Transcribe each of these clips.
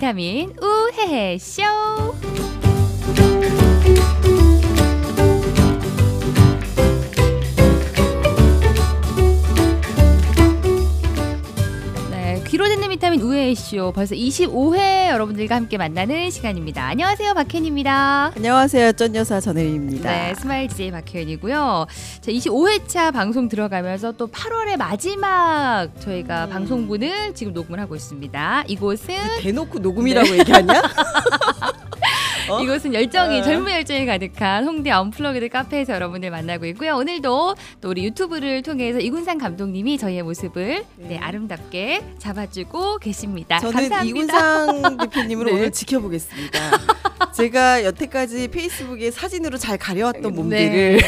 비타민 우헤헤 쇼. 우헤헤 쇼 벌써 25회 여러분들과 함께 만나는 시간입니다. 안녕하세요, 박현입니다. 안녕하세요. 쩐여사 전혜림입니다. 네, 스마일 DJ 박효연이고요. 자, 25회차 방송 들어가면서 또 8월의 마지막 저희가 음. 방송분을 지금 녹음을 하고 있습니다. 이곳은 대놓고 녹음이라고 얘기하냐? 어? 이곳은 열정이 어. 젊은 열정이 가득한 홍대 언플러그드 카페에서 여러분들 만나고 있고요. 오늘도 또 우리 유튜브를 통해서 이군상 감독님이 저희의 모습을 네, 네. 아름답게 잡아주고 계십니다. 저는 감사합니다. 이군상 대표님으로 네. 오늘 지켜보겠습니다. 제가 여태까지 페이스북에 사진으로 잘 가려왔던 네.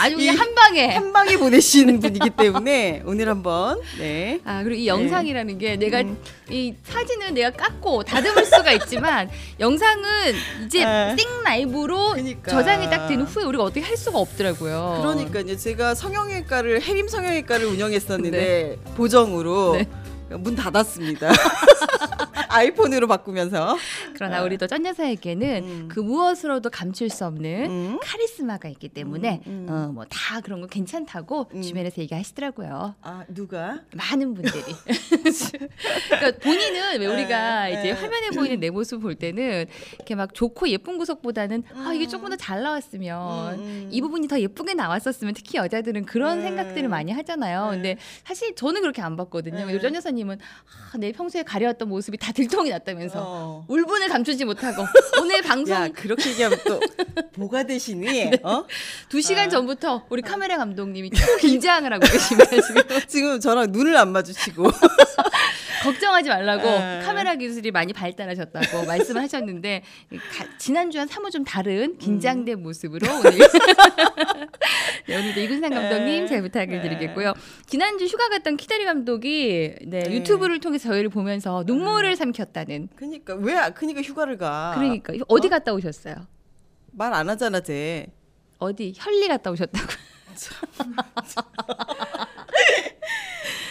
아주 그냥 이- 한 방에 한 방에 보내시는 분이기 때문에 오늘 한번 네. 아 그리고 이 영상이라는 게 내가 음. 이 사진은 내가 깎고 다듬을 수가 있지만 영상은 이제 아. 생 라이브로 그러니까. 저장이 딱 된 후에 우리가 어떻게 할 수가 없더라고요. 그러니까요. 제가 성형외과를 해림 성형외과를 운영했었는데 보정으로 네. 문 닫았습니다. 아이폰으로 바꾸면서. 그러나 아. 우리 또 쩐 여사에게는 음. 그 무엇으로도 감출 수 없는 음. 카리스마가 있기 때문에 음, 음. 어, 뭐 다 그런 거 괜찮다고 음. 주변에서 얘기하시더라고요. 아 누가? 많은 분들이. 그러니까 본인은 왜 우리가 에, 이제 에. 화면에 보이는 내 모습 볼 때는 이렇게 막 좋고 예쁜 구석보다는 아 이게 조금 더 잘 나왔으면 음, 음. 이 부분이 더 예쁘게 나왔었으면 특히 여자들은 그런 음. 생각들을 많이 하잖아요. 음. 근데 사실 저는 그렇게 안 봤거든요. 음. 전 여사님은 아, 내 평소에 가려왔던 모습이 다 들통이 났다면서 어. 울분을 감추지 못하고 오늘 방송 야 그렇게 얘기하면 또 뭐가 되시니? 어? 두 시간 아. 전부터 우리 카메라 감독님이 초 긴장을 하고 계십니다. 지금 지금 저랑 눈을 안 마주치고 걱정하지 말라고 에. 카메라 기술이 많이 발달하셨다고 말씀을 하셨는데 가- 지난주와 사뭇 좀 다른 긴장된 음. 모습으로 오늘 네, 오늘도 이군상 감독님 에. 잘 부탁을 에. 드리겠고요. 지난주 휴가 갔던 키다리 감독이 네, 네. 유튜브를 통해 서 저희를 보면서 눈물을 삼켰다는. 그러니까 왜 아- 그러니까 휴가를 가? 그러니까 어디 갔다 오셨어요? 말 안 하잖아 쟤. 어디 현리 갔다 오셨다고?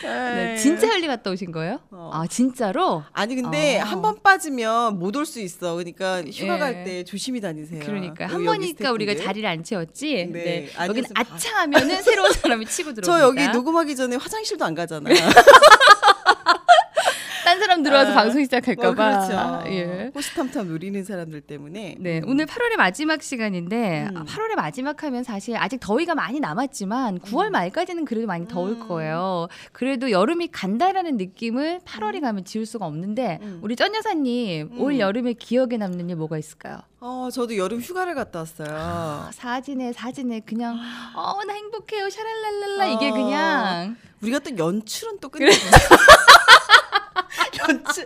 네, 진짜 현리 갔다 오신 거예요? 어. 아 진짜로? 아니 근데 아. 한번 빠지면 못 올 수 있어. 그러니까 휴가 예. 갈때 조심히 다니세요. 그러니까 여기 한 여기 번이니까 우리가. 자리를 안 채웠지. 네. 네, 여기는 아니었으면 다- 아차 하면은 새로운 사람이 치고 들어옵니다. 저 여기 녹음하기 전에 화장실도 안 가잖아. 딴 사람 들어와서 아, 방송 시작할까 어, 봐. 그렇죠. 예. 호시탐탐 노리는 사람들 때문에. 네, 음. 오늘 8월의 마지막 시간인데 음. 아, 8월의 마지막 하면 사실 아직 더위가 많이 남았지만 9월 말까지는 그래도 많이 더울 음. 거예요. 그래도 여름이 간다라는 느낌을 8월이 가면 지울 수가 없는데 음. 우리 쩐 여사님 음. 올 여름에 기억에 남는 일 뭐가 있을까요? 어, 저도 여름 휴가를 갔다 왔어요. 아, 사진에 사진에 그냥 어 나 행복해요 샤랄랄랄라 이게 어. 그냥 우리가 또 연출은 또 끝내. 연출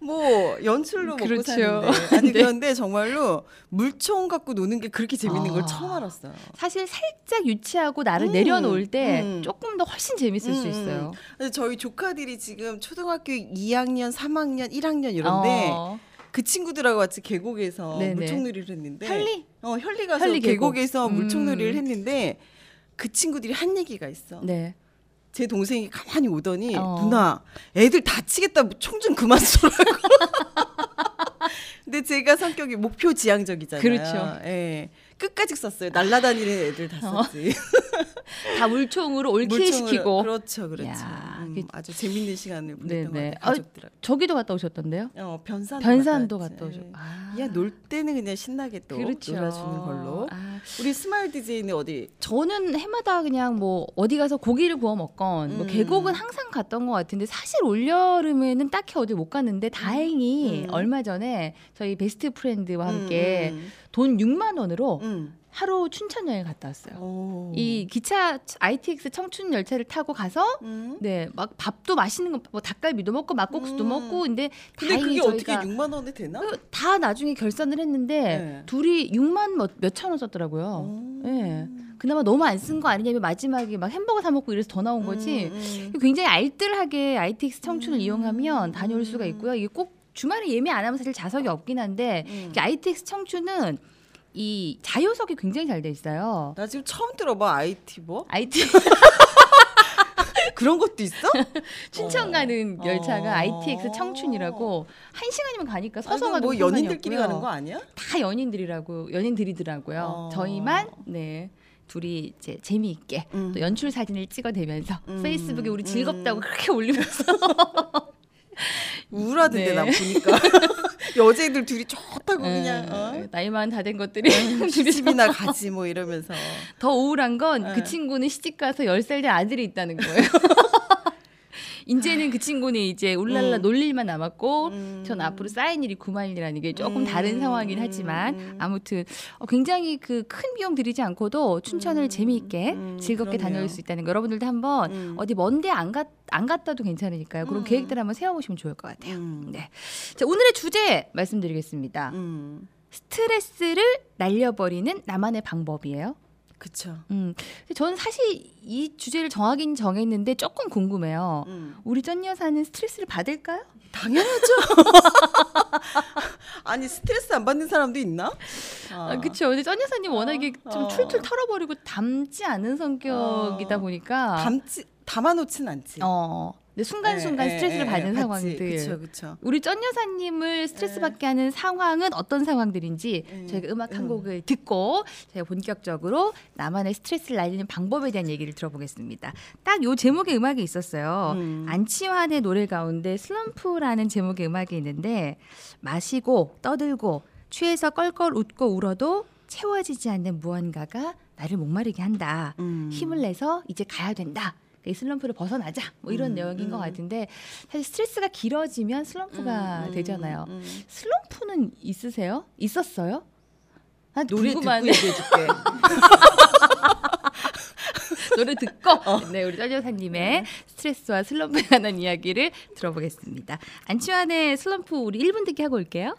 뭐 연출로 먹고 그렇죠. 사는데 아니 네. 그런데 정말로 물총 갖고 노는 게 그렇게 재밌는 아. 걸 처음 알았어요. 사실 살짝 유치하고 나를 음, 내려놓을 때 음. 조금 더 훨씬 재밌을 수 음, 있어요. 근데 저희 조카들이 지금 초등학교 2학년, 3학년, 1학년 이런데 어. 그 친구들하고 같이 계곡에서 네네. 물총놀이를 했는데 현리? 어 현리 가서 현리 계곡. 계곡에서 음. 물총놀이를 했는데 그 친구들이 한 얘기가 있어. 네. 제 동생이 가만히 오더니 어. 누나 애들 다치겠다 총 좀 그만 쏘라고. 근데 제가 성격이 목표 지향적이잖아요. 그렇죠. 예. 끝까지 쐈어요. 날라다니는 애들 다 어. 쐈지. 다 물총으로. all kill시키고 그렇죠, 그렇죠. 야, 음, 그- 아주 재밌는 시간을 보냈던 것 네네. 같아요. 아. 저기도 갔다 오셨던데요? 어, 변산도, 변산도 갔다 갔다 왔지. 오셨. 아. 야, 놀 때는 그냥 신나게 또 그렇죠. 놀아주는 걸로. 아, 우리 스마일 DJ는 어디? 저는 해마다 그냥 뭐 어디 가서 고기를 구워 먹건 뭐 음. 계곡은 항상 갔던 것 같은데 사실 올 여름에는 딱히 어디 못 갔는데 다행히 음. 얼마 전에 저희 best friend와 함께 음, 돈 6만 원으로 음. 하루 춘천 여행 갔다 왔어요. 오. 이 기차 ITX 청춘 열차를 타고 가서 음. 네 막 밥도 맛있는 거 뭐 닭갈비도 먹고 막국수도 음. 먹고 근데 근데 그게 어떻게 6만 원에 되나? 그다 나중에 결산을 했는데 네. 둘이 6만 몇천 원 썼더라고요. 오. 예. 그나마 너무 안 쓴 거 아니냐면 마지막에 막 햄버거 사 먹고 이래서 더 나온 거지. 음, 음. 굉장히 알뜰하게 ITX 청춘을 음. 이용하면 다녀올 수가 있고요. 이게 꼭 주말에 예매 안 하면 사실 좌석이 없긴 한데 음. ITX 청춘은 이 자유석이 굉장히 잘 돼 있어요. 나 지금 처음 들어봐 IT 뭐? IT 그런 것도 있어? 춘천 어. 가는 열차가 어. ITX 청춘이라고 한 시간이면 가니까 서서 아니, 가도 뭐 연인들끼리. 가는 거 아니야? 다 연인들이라고 연인들이더라고요. 어. 저희만 네 둘이 이제 재미있게 음. 또 연출 사진을 찍어대면서 음. 페이스북에 우리 음. 즐겁다고 그렇게 올리면서 우울하던데 네. 난 보니까 여자애들 둘이 좋다고 그냥 어? 에, 나이만 다 된 것들이 시집이나 가지 뭐 이러면서 더 우울한 건그 네. 친구는 시집 가서 10살 된 아들이 있다는 거예요. 이제는 그 친구는 이제 울랄라 음. 놀 일만 남았고 음. 전 앞으로 쌓인 일이 구만이라는 게 조금 음. 다른 상황이긴 하지만 음. 아무튼 어, 굉장히 그 큰 비용 들이지 않고도 춘천을 음. 재미있게 음, 즐겁게 그러네요. 다녀올 수 있다는 거 여러분들도 한번 음. 어디 먼데 안, 갔, 안 갔다도 괜찮으니까요. 그런 음. 계획들 한번 세워보시면 좋을 것 같아요. 음. 네. 자, 오늘의 주제 말씀드리겠습니다. 음. 스트레스를 날려버리는 나만의 방법이에요. 그쵸. 음, 저는 사실 이 주제를 정하긴 정했는데 조금 궁금해요. 음. 우리 전 여사는 스트레스를 받을까요? 당연하죠. 아니 스트레스 안 받는 사람도 있나? 아, 그쵸. 근데 전 여사님 워낙에 어, 좀 어. 툴툴 털어버리고 담지 않은 성격이다 어. 보니까. 담지 담아놓진 않지. 어. 근데 순간순간 예, 스트레스를 예, 예, 받는 받지. 상황들. 그쵸 그쵸. 우리 전 여사님을 스트레스 예. 받게 하는 상황은 어떤 상황들인지 예. 저희가 음악 한 음. 곡을 듣고 저희가 본격적으로 나만의 스트레스를 날리는 방법에 대한 얘기를 들어보겠습니다. 딱 요 제목의 음악이 있었어요. 음. 안치환의 노래 가운데 슬럼프라는 제목의 음악이 있는데 마시고 떠들고 취해서 껄껄 웃고 울어도 채워지지 않는 무언가가 나를 목마르게 한다. 음. 힘을 내서 이제 가야 된다. 이 슬럼프를 벗어나자. 뭐 이런 음, 내용인 것 음. 같은데 사실 스트레스가 길어지면 슬럼프가 음, 되잖아요. 음. 슬럼프는 있으세요? 있었어요? 아, 노래 궁금하네. 듣고 얘기해줄게. 노래 듣고 어. 네 우리 전 여사님의 스트레스와 슬럼프에 관한 이야기를 들어보겠습니다. 안치환의 슬럼프 우리 1분 듣기 하고 올게요.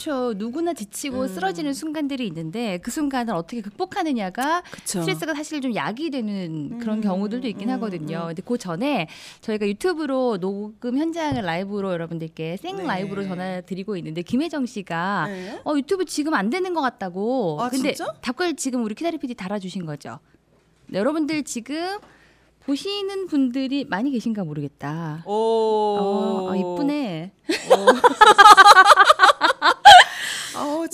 그쵸. 누구나 지치고 음. 쓰러지는 순간들이 있는데 그 순간을 어떻게 극복하느냐가 그쵸. 스트레스가 사실 좀 약이 되는 그런 음, 경우들도 있긴 음, 하거든요. 음. 근데 그 전에 저희가 유튜브로 녹음 현장을 라이브로 여러분들께 생 네. 라이브로 전화 드리고 있는데 김혜정 씨가 네. 어 유튜브 지금 안 되는 것 같다고. 아, 근데 진짜? 답글 지금 우리 키다리 PD 달아주신 거죠. 네, 여러분들 지금 보시는 분들이 많이 계신가 모르겠다. 오. 어, 아, 이쁘네.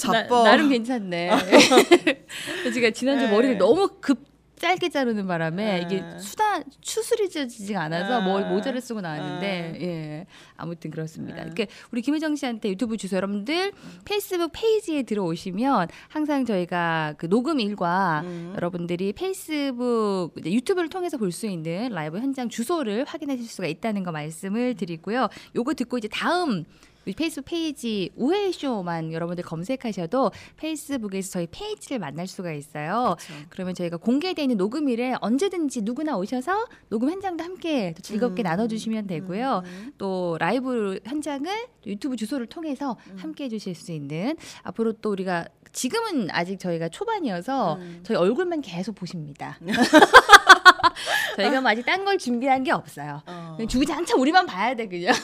어, 나, 자뻑. 나 름 괜찮네. 제가 지난주 네. 머리를 너무 급 짧게 자르는 바람에 네. 이게 수다 추스리지가 않아서 네. 뭐 모자를 쓰고 나왔는데 예 아무튼 그렇습니다. 네. 이렇게 우리 김혜정 씨한테 유튜브 주소 여러분들 페이스북 페이지에 들어오시면 항상 저희가 그 녹음 일과 음. 여러분들이 페이스북 유튜브를 통해서 볼 수 있는 라이브 현장 주소를 확인하실 수가 있다는 거 말씀을 드리고요. 요거 듣고 이제 다음 우리 페이스북 페이지 우헤헤쇼만 여러분들 검색하셔도 페이스북에서 저희 페이지를 만날 수가 있어요. 그쵸. 그러면 저희가 공개되어 있는 녹음일에 언제든지 누구나 오셔서 녹음 현장도 함께 또 즐겁게 음. 나눠주시면 되고요. 음. 또 라이브 현장을 유튜브 주소를 통해서 음. 함께 해주실 수 있는 앞으로 또 우리가 지금은 아직 저희가 초반이어서 음. 저희 얼굴만 계속 보십니다. 저희가 뭐 아직 딴 걸 준비한 게 없어요. 어. 주구장창 우리만 봐야 돼 그냥.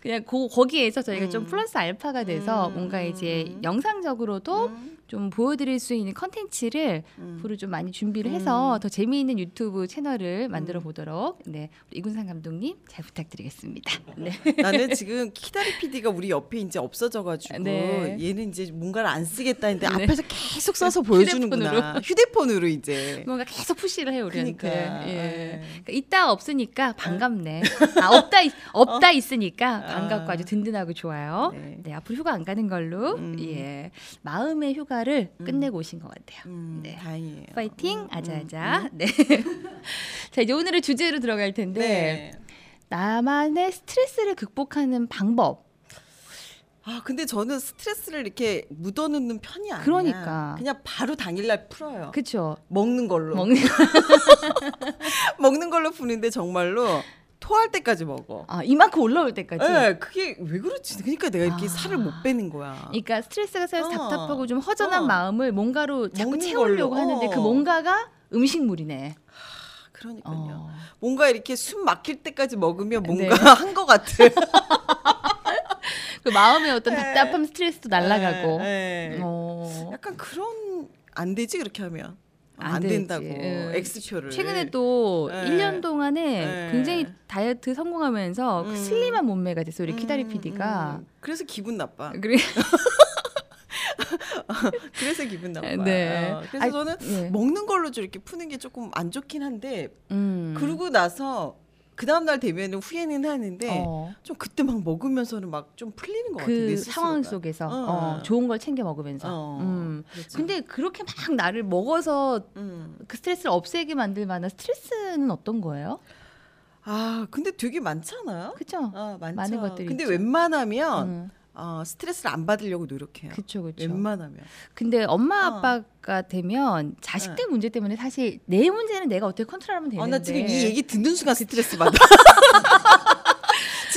그냥 고, 거기에서 저희가 좀 음. 플러스 알파가 돼서 음, 뭔가 이제 음. 영상적으로도 음. 좀 보여드릴 수 있는 컨텐츠를 음. 앞으로 좀 많이 준비를 해서 더 재미있는 유튜브 채널을 만들어 보도록 네 우리 이군상 감독님 잘 부탁드리겠습니다. 네. 나는 지금 키다리 PD가 우리 옆에 이제 없어져가지고 네. 얘는 이제 뭔가를 안 쓰겠다 했는데 네. 앞에서 계속 써서 보여주는구나. 휴대폰으로, 이제. 뭔가 계속 푸시를 해요 우리한테. 그러니까. 예. 예. 그러니까 있다 없으니까 반갑네. 아 없다 있- 없다 있으니까 반갑고 아. 아주 든든하고 좋아요. 네. 네. 앞으로 휴가 안 가는 걸로 음. 예 마음의 휴가 를 끝내고 오신 것 같아요. 음, 네. 다행이에요. 파이팅 음, 아자아자. 네. 자 이제 오늘의 주제로 들어갈 텐데 네. 나만의 스트레스를 극복하는 방법. 아 근데 저는 스트레스를 이렇게 묻어놓는 편이 아니야. 그러니까. 그냥 바로 당일날 풀어요. 그쵸? 먹는 걸로. 먹는 먹는 걸로 푸는데 정말로 토할 때까지 먹어. 아 이만큼 올라올 때까지. 예, 그게 왜 그렇지? 그러니까 내가 이렇게 아. 살을 못 빼는 거야. 그러니까 스트레스가 쌓여서 어. 답답하고 좀 허전한 어. 마음을 뭔가로 자꾸 먹는 채우려고 걸로. 하는데 그 어. 뭔가가 음식물이네. 그러니까요. 어. 뭔가 이렇게 숨 막힐 때까지 먹으면 뭔가 네. 한 것 같아. 그 마음의 어떤 네. 답답함 스트레스도 날아가고. 네, 네. 어. 약간 그런 안 되지 그렇게 하면 안 안. 된다고 예. X표를 최근에 또 네. 1년 동안에 네. 굉장히 다이어트 성공하면서 그 음. 슬림한 몸매가 됐어 우리 키다리 음, PD가. 음. 그래서 기분 나빠. 그래. 그래서 기분 나빠. 네. 어, 그래서 아니, 저는 예. 먹는 걸로 좀 이렇게 푸는 게 조금 안 좋긴 한데 음. 그러고 나서 그 다음 날 되면은 후회는 하는데 어. 좀 그때 막 먹으면서는 막 좀 풀리는 것 같아. 내 그. 상황 속에서 어. 어, 좋은 걸 챙겨 먹으면서. 어, 음. 그렇죠. 근데 그렇게 막 나를 먹어서 음. 그 스트레스를 없애게 만들 만한 스트레스는 어떤 거예요? 아 근데 되게 많잖아요. 그죠? 아, 많죠. 많은 것들이 근데 있죠. 웬만하면 음. 어, 스트레스를 안 받으려고 노력해요. 그쵸 그쵸. 웬만하면. 근데 엄마 어. 아빠가 되면 자식들 문제 때문에 사실 내 문제는 내가 어떻게 컨트롤하면 되는데. 아, 나 지금 이 얘기 듣는 순간 스트레스 받아.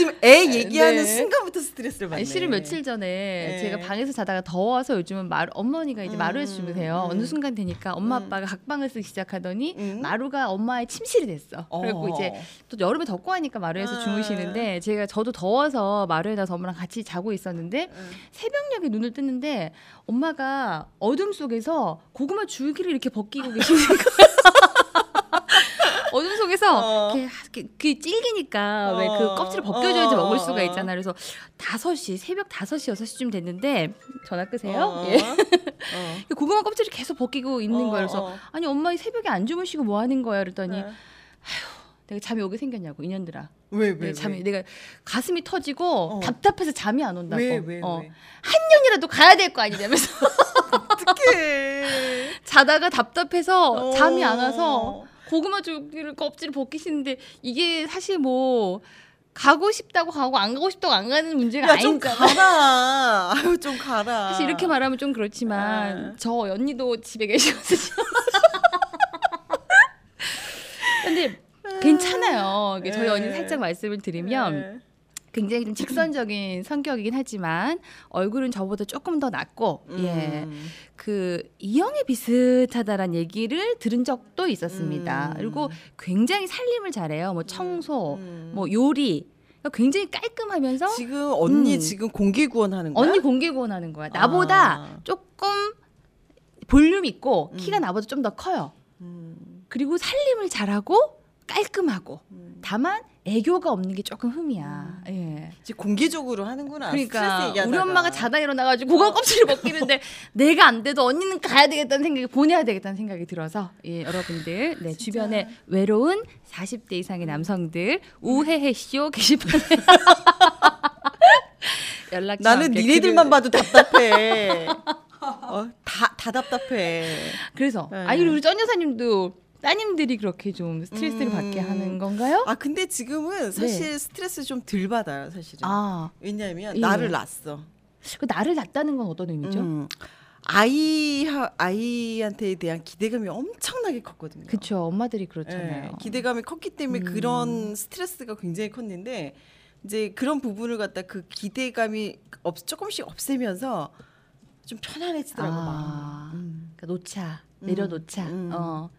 지금 애 얘기하는 네. 순간부터 스트레스를 받네. 실은 며칠 전에 네. 제가 방에서 자다가 더워서 요즘은 마루, 어머니가 이제 음, 마루에서 주무세요. 음. 어느 순간 되니까 엄마 음. 아빠가 각방을 쓰기 시작하더니 음. 마루가 엄마의 침실이 됐어. 그리고 어. 이제 또 여름에 덥고 하니까 마루에서 아. 주무시는데 제가 저도 더워서 마루에 나서 엄마랑 같이 자고 있었는데 음. 새벽녘에 눈을 뜨는데 엄마가 어둠 속에서 고구마 줄기를 이렇게 벗기고 계시는 거예요. 어둠 속에서 어. 이렇게, 그 질기니까 왜그 어. 껍질을 벗겨줘야지 어, 먹을 어, 수가 어. 있잖아. 그래서 5시 새벽 5시 6시쯤 됐는데 전화 끄세요. 어. 예. 어. 고구마 껍질을 계속 벗기고 있는 어, 거예요. 그래서 어. 아니 엄마 이 새벽에 안 주무시고 뭐 하는 거야? 그랬더니 네. 내가 잠이 오게 생겼냐고 인연들아. 왜, 왜, 내가 왜? 잠이 내가 가슴이 터지고 어. 답답해서 잠이 안 온다고. 왜, 왜, 어. 왜? 한 년이라도 가야 될 거 아니냐면서 어떡해. 자다가 답답해서 어. 잠이 안 와서 고구마 줄기를 껍질을 벗기시는데 이게 사실 뭐 가고 싶다고 가고 안 가고 싶다고 안 가는 문제가 야, 좀 아니잖아. 가라. 아유, 좀 가라. 사실 이렇게 말하면 좀 그렇지만 아. 저 언니도 집에 계시거든요. 근데 괜찮아요. 저희 언니 네. 살짝 말씀을 드리면 네. 굉장히 좀 직선적인 성격이긴 하지만 얼굴은 저보다 조금 더 낫고 예. 음. 그 이영애 비슷하다란 얘기를 들은 적도 있었습니다. 음. 그리고 굉장히 살림을 잘해요. 뭐 청소, 음. 뭐 요리. 그러니까 굉장히 깔끔하면서 지금 언니 음. 지금 공개 구원하는 거야? 언니 공개 구원하는 거야. 나보다 아. 조금 볼륨 있고 음. 키가 나보다 좀 더 커요. 음. 그리고 살림을 잘하고 깔끔하고 음. 다만 애교가 없는 게 조금 흠이야. 예. 이제 공개적으로 하는구나. 스트레스 그러니까 얘기하다가. 우리 엄마가 자다 일어나가지고 고구마 껍질을 벗기는데 내가 안 돼도 언니는 가야 되겠다는 생각이 보내야 되겠다는 생각이 들어서 예, 여러분들 네, 주변에 외로운 40대 이상의 남성들 우회해 쇼 게시판에 연락 좀 나는 니네들만 봐도 답답해. 어, 다, 다 답답해. 그래서 네. 아니 우리 전 여사님도 따님들이 그렇게 좀 스트레스를 음. 받게 하는 건가요? 아 근데 지금은 사실 스트레스 좀 덜 받아요 사실은. 네. 아, 왜냐하면 예. 나를 낳았어. 그 나를 낳다는 건 어떤 의미죠? 음. 아이 아이한테 대한 기대감이 엄청나게 컸거든요. 그쵸 엄마들이 그렇잖아요. 예, 기대감이 컸기 때문에 음. 그런 스트레스가 굉장히 컸는데 이제 그런 부분을 갖다 그 기대감이 없, 조금씩 없애면서 좀 편안해지더라고 아. 막. 음. 그러니까 놓자 음. 내려놓자. 음. 어.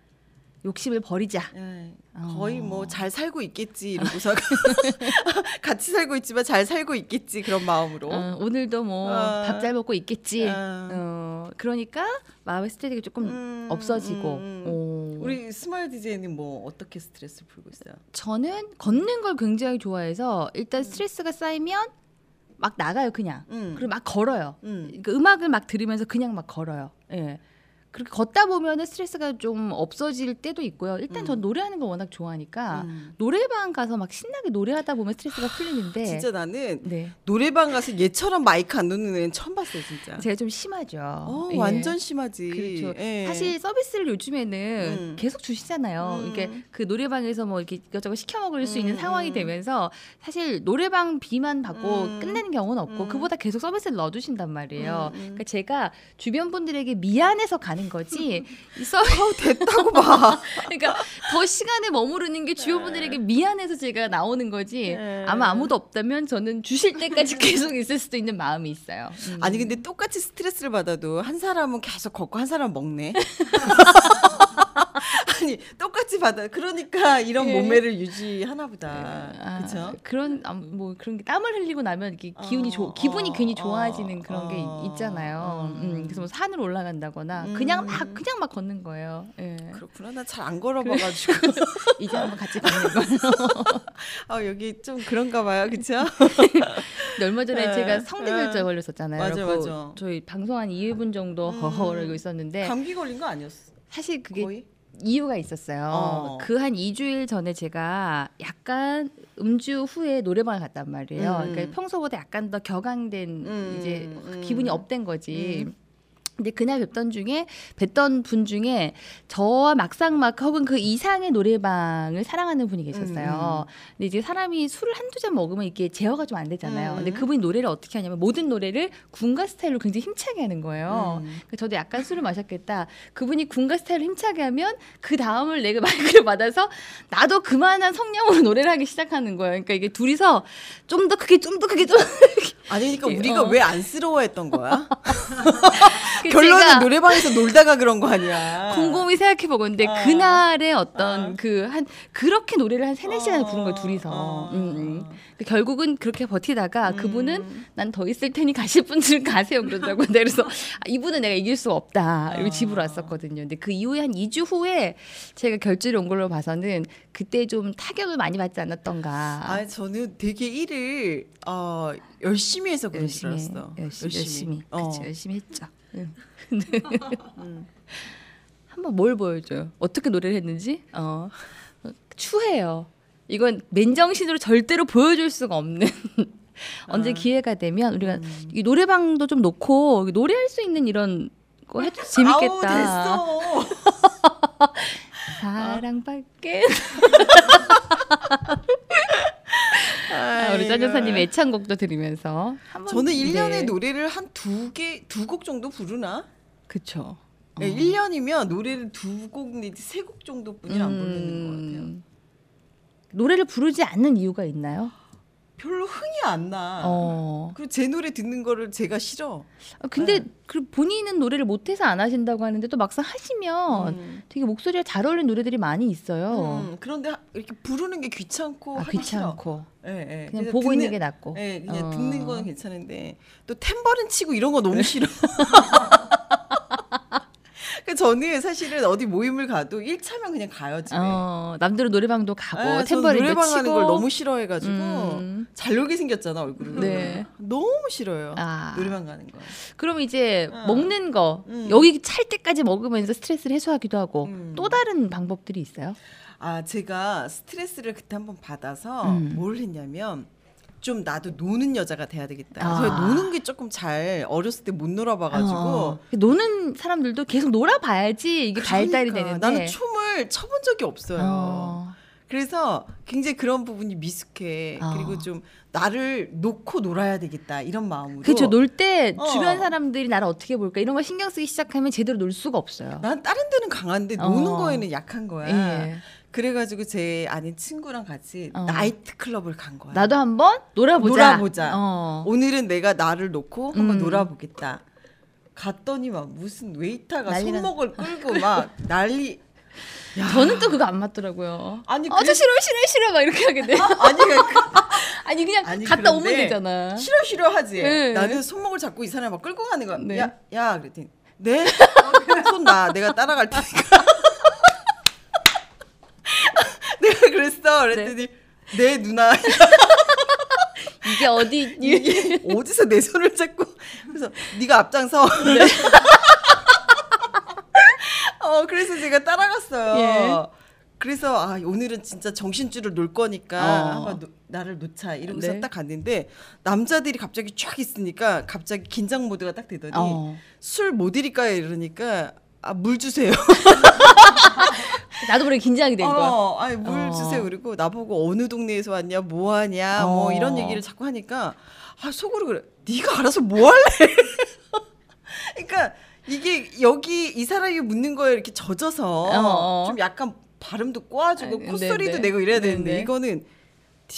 욕심을 버리자. 예, 어. 거의 뭐잘 살고 있겠지 이러고서 같이 살고 있지만 잘 살고 있겠지 그런 마음으로. 어, 오늘도 뭐 어. 밥 잘 먹고 있겠지. 어. 어, 그러니까 마음의 스트레스가 조금 음, 없어지고. 음, 음. 어. 우리 스마일 디제이는 뭐 어떻게 스트레스 풀고 있어요? 저는 걷는 걸 굉장히 좋아해서 일단 스트레스가 쌓이면 막 나가요 그냥. 음. 그리고 막 걸어요. 음. 그 음악을 막 들으면서 그냥 막 걸어요. 예. 그렇게 걷다 보면은 스트레스가 좀 없어질 때도 있고요. 일단 음. 전 노래하는 걸 워낙 좋아하니까 음. 노래방 가서 막 신나게 노래하다 보면 스트레스가 풀리는데 진짜 나는 네. 노래방 가서 얘처럼 마이크 안 놓는 애는 처음 봤어요, 진짜. 제가 좀 심하죠. 어, 예. 완전 심하지. 그렇죠. 예. 사실 서비스를 요즘에는 음. 계속 주시잖아요. 음. 이게 그 노래방에서 뭐 이렇게 이것저것 시켜 먹을 수 있는 음, 상황이 음. 되면서 사실 노래방 비만 받고 음. 끝내는 경우는 없고 음. 그보다 계속 서비스를 넣어 주신단 말이에요. 음, 음. 그러니까 제가 주변 분들에게 미안해서 가는 거지. 이 서비 어, 됐다고 봐. 그러니까 더 시간에 머무르는 게 주변 분들에게 미안해서 제가 나오는 거지. 네. 아마 아무도 없다면 저는 주실 때까지 계속 있을 수도 있는 마음이 있어요. 음. 아니 근데 똑같이 스트레스를 받아도 한 사람은 계속 걷고 한 사람은 먹네. 아니 똑같이 받아. 그러니까 이런 예. 몸매를 유지하나 보다. 아, 그렇죠? 그런 아, 뭐 그런 게 땀을 흘리고 나면 이렇게 기운이 어, 좋 기분이 어, 괜히 좋아지는 그런 어, 게 있잖아요. 음. 음, 그래서 뭐 산을 올라간다거나 그냥 막 그냥 막 걷는 거예요. 예. 그렇구나. 나 잘 안 걸어봐가지고. 이제 한번 같이 걷는 거예요. 아 여기 좀 그런가 봐요. 그렇죠? 얼마 전에 예, 제가 성대결절 예. 걸렸었잖아요. 맞아, 맞아. 저희 방송 한 2분 정도 음. 허허거리고 있었는데 감기 걸린 거 아니었어? 사실 그게 거의? 이유가 있었어요. 어. 그한 2주일 전에 제가 약간 음주 후에 노래방을 갔단 말이에요. 음. 그러니까 평소보다 약간 더 격앙된 음, 이제 음. 기분이 업된 거지. 음. 근데 그날 뵙던 중에 뵀던 분 중에 저와 막상 막 혹은 그 이상의 노래방을 사랑하는 분이 계셨어요. 근데 이제 사람이 술을 한두 잔 먹으면 이게 제어가 좀 안 되잖아요. 음. 근데 그분이 노래를 어떻게 하냐면 모든 노래를 군가 스타일로 굉장히 힘차게 하는 거예요. 음. 그러니까 저도 약간 술을 마셨겠다. 그분이 군가 스타일을 힘차게 하면 그 다음을 내가 마이크를 받아서 나도 그만한 성량으로 노래를 하기 시작하는 거예요. 그러니까 이게 둘이서 좀 더 크게 좀 더 크게 좀 아니 그러니까 예, 우리가 어. 왜 안쓰러워했던 거야? 그 결론은 노래방에서 놀다가 그런 거 아니야? 곰곰이 생각해 보건데 어. 그날의 어떤 어. 그한 그렇게 노래를 한 세네 시간을 부른 거예요 둘이서. 어. 음, 음. 그 결국은 그렇게 버티다가 음. 그분은 난 더 있을 테니 가실 분들은 가세요 그러더라고요. 네, 그래서 아, 이분은 내가 이길 수가 없다. 이러고 어. 집으로 왔었거든요. 근데 그 이후에 한 2주 후에 제가 결제를 온 걸로 봐서는 그때 좀 타격을 많이 받지 않았던가. 아 저는 되게 일을 어, 열심히 해서 그런 줄 열심히, 알았어. 열심히, 열심히, 어. 그쵸, 열심히 했죠. 응. 한번 뭘 보여줘요? 어떻게 노래를 했는지? 어, 추해요. 이건 맨정신으로 절대로 보여줄 수가 없는. 언제 아. 기회가 되면 우리가 음. 이 노래방도 좀 놓고 노래할 수 있는 이런 거 해도 재밌겠다. 아우. 사랑밖에. 아, 우리 짜조사님 애창곡도 들으면서 저는 1년에 네. 노래를 한 두 개, 두 곡 정도 부르나? 그쵸. 네, 1년이면 노래를 두 곡 내지 세 곡 정도뿐이 안 부르는 것 같아요. 음. 노래를 부르지 않는 이유가 있나요? 별로 흥이 안 나. 어. 그리고 제 노래 듣는 거를 제가 싫어. 아, 근데 네. 그 본인은 노래를 못해서 안 하신다고 하는데 또 막상 하시면 음. 되게 목소리가 잘 어울리는 노래들이 많이 있어요. 음, 그런데 하- 이렇게 부르는 게 귀찮고 아, 귀찮고. 예, 예. 그냥 그래서 보고 있는 듣는- 게 낫고. 예, 그냥 어. 듣는 거는 괜찮은데 또 탬버린 치고 이런 거 너무 싫어. 그 저는 사실은 어디 모임을 가도 1차면 그냥 가요 집에. 어, 남들은 노래방도 가고 예, 저는 템버린도 노래방 치고 하는 걸 너무 싫어해가지고 음. 잘 놀게 생겼잖아 얼굴을. 네. 너무 싫어요. 아. 노래방 가는 거. 그럼 이제 어. 먹는 거 음. 여기 찰 때까지 먹으면서 스트레스를 해소하기도 하고 음. 또 다른 방법들이 있어요? 아 제가 스트레스를 그때 한번 받아서 음. 뭘 했냐면 좀 나도 노는 여자가 돼야 되겠다. 아. 제가 노는 게 조금 잘 어렸을 때 못 놀아봐가지고 어. 노는 사람들도 계속 놀아봐야지 이게 발달이 그러니까 되는데 나는 춤을 춰본 적이 없어요. 어. 그래서 굉장히 그런 부분이 미숙해. 어. 그리고 좀 나를 놓고 놀아야 되겠다 이런 마음으로. 그렇죠. 놀때 어. 주변 사람들이 나를 어떻게 볼까 이런 거 신경 쓰기 시작하면 제대로 놀 수가 없어요. 난 다른 데는 강한데 노는 어. 거에는 약한 거야. 예. 그래가지고 제 아는 친구랑 같이 어. 나이트 클럽을 간 거야. 나도 한번 놀아보자. 놀아보자. 어. 오늘은 내가 나를 놓고 한번 음. 놀아보겠다. 갔더니 막 무슨 웨이터가 난리가- 손목을 끌고 막 난리. 야. 저는 또 그거 안 맞더라고요. 아니, 아, 저 그래- 싫어 싫어 싫어 막 이렇게 하게 돼. 아니 그, 아니 그냥 아니, 갔다 오면 되잖아. 싫어 싫어 하지. 네. 나는 손목을 잡고 이 사람을 막 끌고 가는 거야. 네. 야, 야 그랬더니 네? 손 나. 내가 따라갈 테니까. 내가 그랬어. 그랬더니 네, 누나. 이게 어디? 이게 어디서 내 손을 잡고 그래서 네가 앞장서. 네. 어 그래서 제가 따라갔어요. 예. 그래서 아 오늘은 진짜 정신줄을 놓을 거니까 어. 한번 노- 나를 놓자 이러고서 네. 딱 갔는데 남자들이 갑자기 쫙 있으니까 갑자기 긴장 모드가 딱 되더니 어. 술못 드릴까요 이러니까 아 물 주세요. 나도 모르게 긴장이 된 거야. 어, 아니 물 어. 주세요. 그리고 나보고 어느 동네에서 왔냐, 뭐 하냐, 뭐 어. 이런 얘기를 자꾸 하니까 아 속으로 그래. 네가 알아서 뭐 할래? 그러니까 이게 여기 이 사람이 묻는 거에 이렇게 젖어서 어. 좀 약간 발음도 꼬아주고 아, 콧소리도 네네. 내고 이래야 되는데 네네. 이거는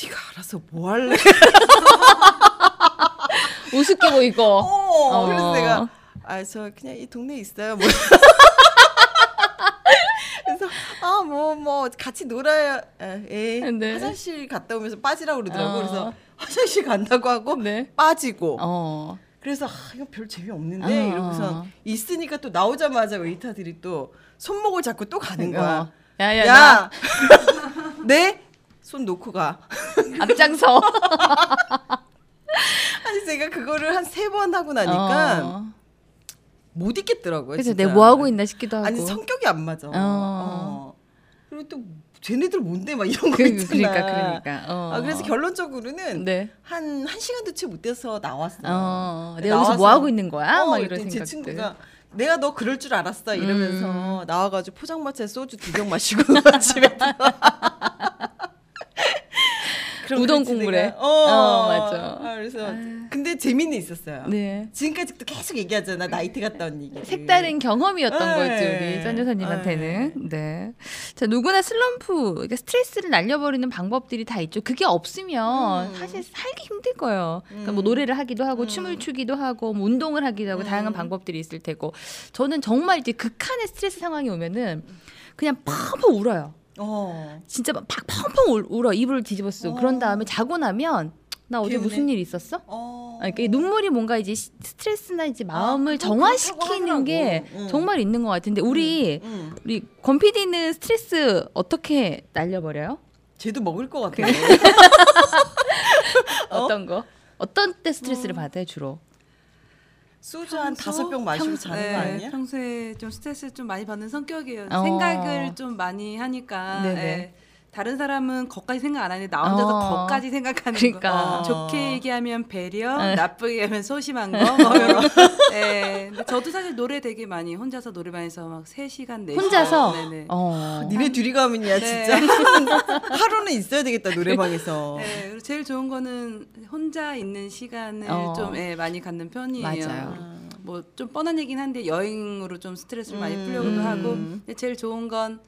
네가 알아서 뭐 할래? 우습게 보이고. 어, 그래서 어. 내가 아 저 그냥 이 동네에 있어요. 뭐. 그래서 아 뭐뭐 같이 놀아요. 아, 예. 네. 화장실 갔다 오면서 빠지라고 그러더라고. 어. 그래서 화장실 간다고 하고 네. 빠지고. 어. 그래서 아, 이거 별 재미 없는데 어. 이러고서 있으니까 또 나오자마자 웨이터들이 또 손목을 잡고 또 가는 거야. 어. 야야 야, 나 네? 손 놓고 가. 앞장서. 아니 제가 그거를 한 세 번 하고 나니까 어. 못 있겠더라고요. 그래서. 내가 뭐 하고 있나 싶기도 하고. 아니 성격이 안 맞아. 어. 어. 그리고 또 쟤네들 뭔데 막 이런 거 그, 있잖아. 그러니까 그러니까. 어. 아, 그래서 결론적으로는 네. 한한 시간도 채 못 돼서 나왔어요. 어. 근데 내가 여기서 뭐 나와서- 하고 있는 거야? 어, 막 이런 그랬더니 제 생각들. 친구가 내가 너 그럴 줄 알았어 이러면서 음. 나와가지고 포장마차에 소주 두 병 마시고 집에 들어. 우동 국물에. 어, 어, 맞아. 아, 그래서 근데 재미는 있었어요. 네. 지금까지도 계속 얘기하잖아 나이트 갔다 온 얘기. 색다른 경험이었던 네. 거지 우리 선 여사님한테는. 네. 자 누구나 슬럼프, 그러니까 스트레스를 날려버리는 방법들이 다 있죠. 그게 없으면 음. 사실 살기 힘들 거예요. 그러니까 뭐 음. 노래를 하기도 하고 음. 춤을 추기도 하고 뭐 운동을 하기도 하고 음. 다양한 방법들이 있을 테고. 저는 정말 이제 극한의 스트레스 상황이 오면은 그냥 펑펑 울어요. 어. 진짜 막 펑펑 울- 울어 이불을 뒤집어 쓰고 어. 그런 다음에 자고 나면 나 어제 개운해? 무슨 일 있었어? 어. 아니, 그러니까 눈물이 뭔가 이제 시- 스트레스나 이제 마음을 그건 정화시키는 게. 응. 정말 있는 것 같은데 우리 응. 우리 권 PD는 스트레스 어떻게 날려버려요? 쟤도 먹을 것 같아. 어떤 거? 어떤 때 스트레스를 받아요 주로? 소주 한 평소? 다섯 병 마시고 평- 자는 네, 거 아니야? 평소에 좀 스트레스 좀 많이 받는 성격이에요. 어. 생각을 좀 많이 하니까 네네. 예. 다른 사람은 거까지 생각 안 하는데 나 혼자서 어. 거까지 생각하는 그러니까. 거. 좋게 얘기하면 배려, 네. 나쁘게 얘기하면 소심한 거. 뭐 이런. 예. 근데 저도 사실 노래 되게 많이 혼자서 노래방에서 막 3시간, 4시간. 혼자서? 네네. 어. 니네 둘이 가면이야 네. 진짜 하루는 있어야 되겠다 노래방에서. 네, 그리고 제일 좋은 거는 혼자 있는 시간을 어. 좀 예, 많이 갖는 편이에요. 맞아요. 뭐 좀 뻔한 얘기긴 한데 여행으로 좀 스트레스를 많이 음. 풀려고도 음. 하고 근데 제일 좋은 건